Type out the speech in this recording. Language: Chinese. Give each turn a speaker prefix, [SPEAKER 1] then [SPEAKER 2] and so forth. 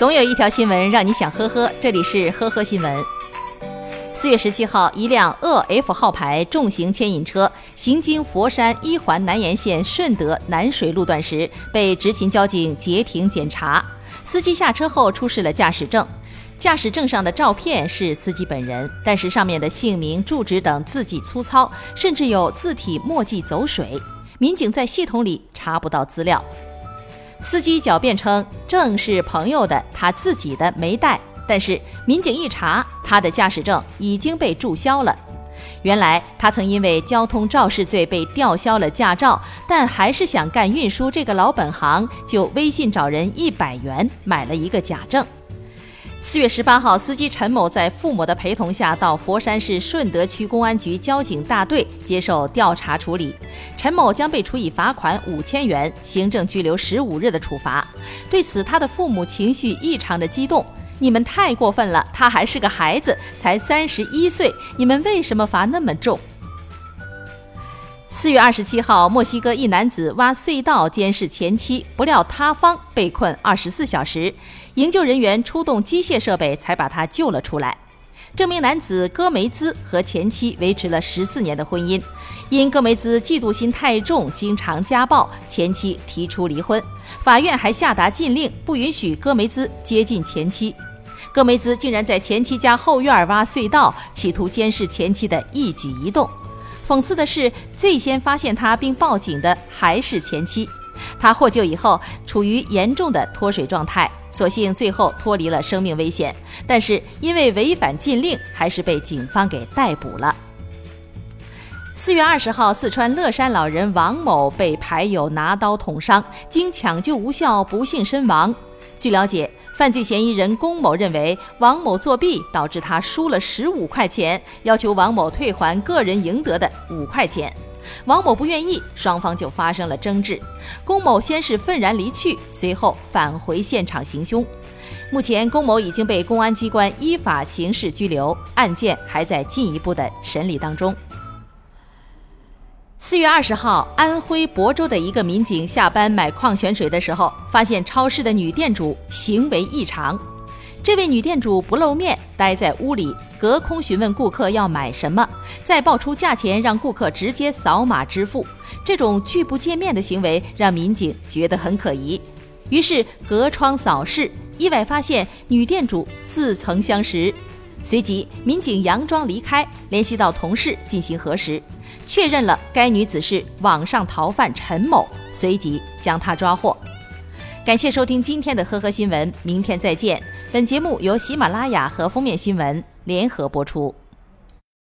[SPEAKER 1] 总有一条新闻让你想呵呵，这里是呵呵新闻。四月十七号，一辆鄂 F 号牌重型牵引车行经佛山一环南延线顺德南水路段时，被执勤交警截停检查。司机下车后出示了驾驶证，驾驶证上的照片是司机本人，但是上面的姓名、住址等字迹粗糙，甚至有字体墨迹走水，民警在系统里查不到资料。司机狡辩称证是朋友的，他自己的没带。但是民警一查，他的驾驶证已经被注销了。原来他曾因为交通肇事罪被吊销了驾照，但还是想干运输这个老本行，就微信找人一百元买了一个假证。四月十八号，司机陈某在父母的陪同下到佛山市顺德区公安局交警大队接受调查处理。陈某将被处以罚款五千元、行政拘留十五日的处罚。对此，他的父母情绪异常的激动。你们太过分了，他还是个孩子，才三十一岁，你们为什么罚那么重？四月二十七号，墨西哥一男子挖隧道监视前妻，不料塌方被困二十四小时，营救人员出动机械设备才把他救了出来。这名男子戈梅兹和前妻维持了十四年的婚姻，因戈梅兹嫉妒心太重，经常家暴，前妻提出离婚，法院还下达禁令，不允许戈梅兹接近前妻。戈梅兹竟然在前妻家后院挖隧道，企图监视前妻的一举一动。讽刺的是，最先发现他并报警的还是前妻。他获救以后处于严重的脱水状态，所幸最后脱离了生命危险，但是因为违反禁令，还是被警方给逮捕了。四月二十号，四川乐山老人王某被牌友拿刀捅伤，经抢救无效，不幸身亡。据了解。犯罪嫌疑人龚某认为王某作弊导致他输了十五块钱，要求王某退还个人赢得的五块钱。王某不愿意，双方就发生了争执。龚某先是愤然离去，随后返回现场行凶。目前，龚某已经被公安机关依法刑事拘留，案件还在进一步的审理当中。四月二十号，安徽亳州的一个民警下班买矿泉水的时候，发现超市的女店主行为异常。这位女店主不露面，待在屋里，隔空询问顾客要买什么，再报出价钱，让顾客直接扫码支付。这种拒不见面的行为让民警觉得很可疑，于是隔窗扫视，意外发现女店主似曾相识。随即，民警佯装离开，联系到同事进行核实。确认了该女子是网上逃犯陈某，随即将她抓获。感谢收听今天的呵呵新闻，明天再见。本节目由喜马拉雅和封面新闻联合播出。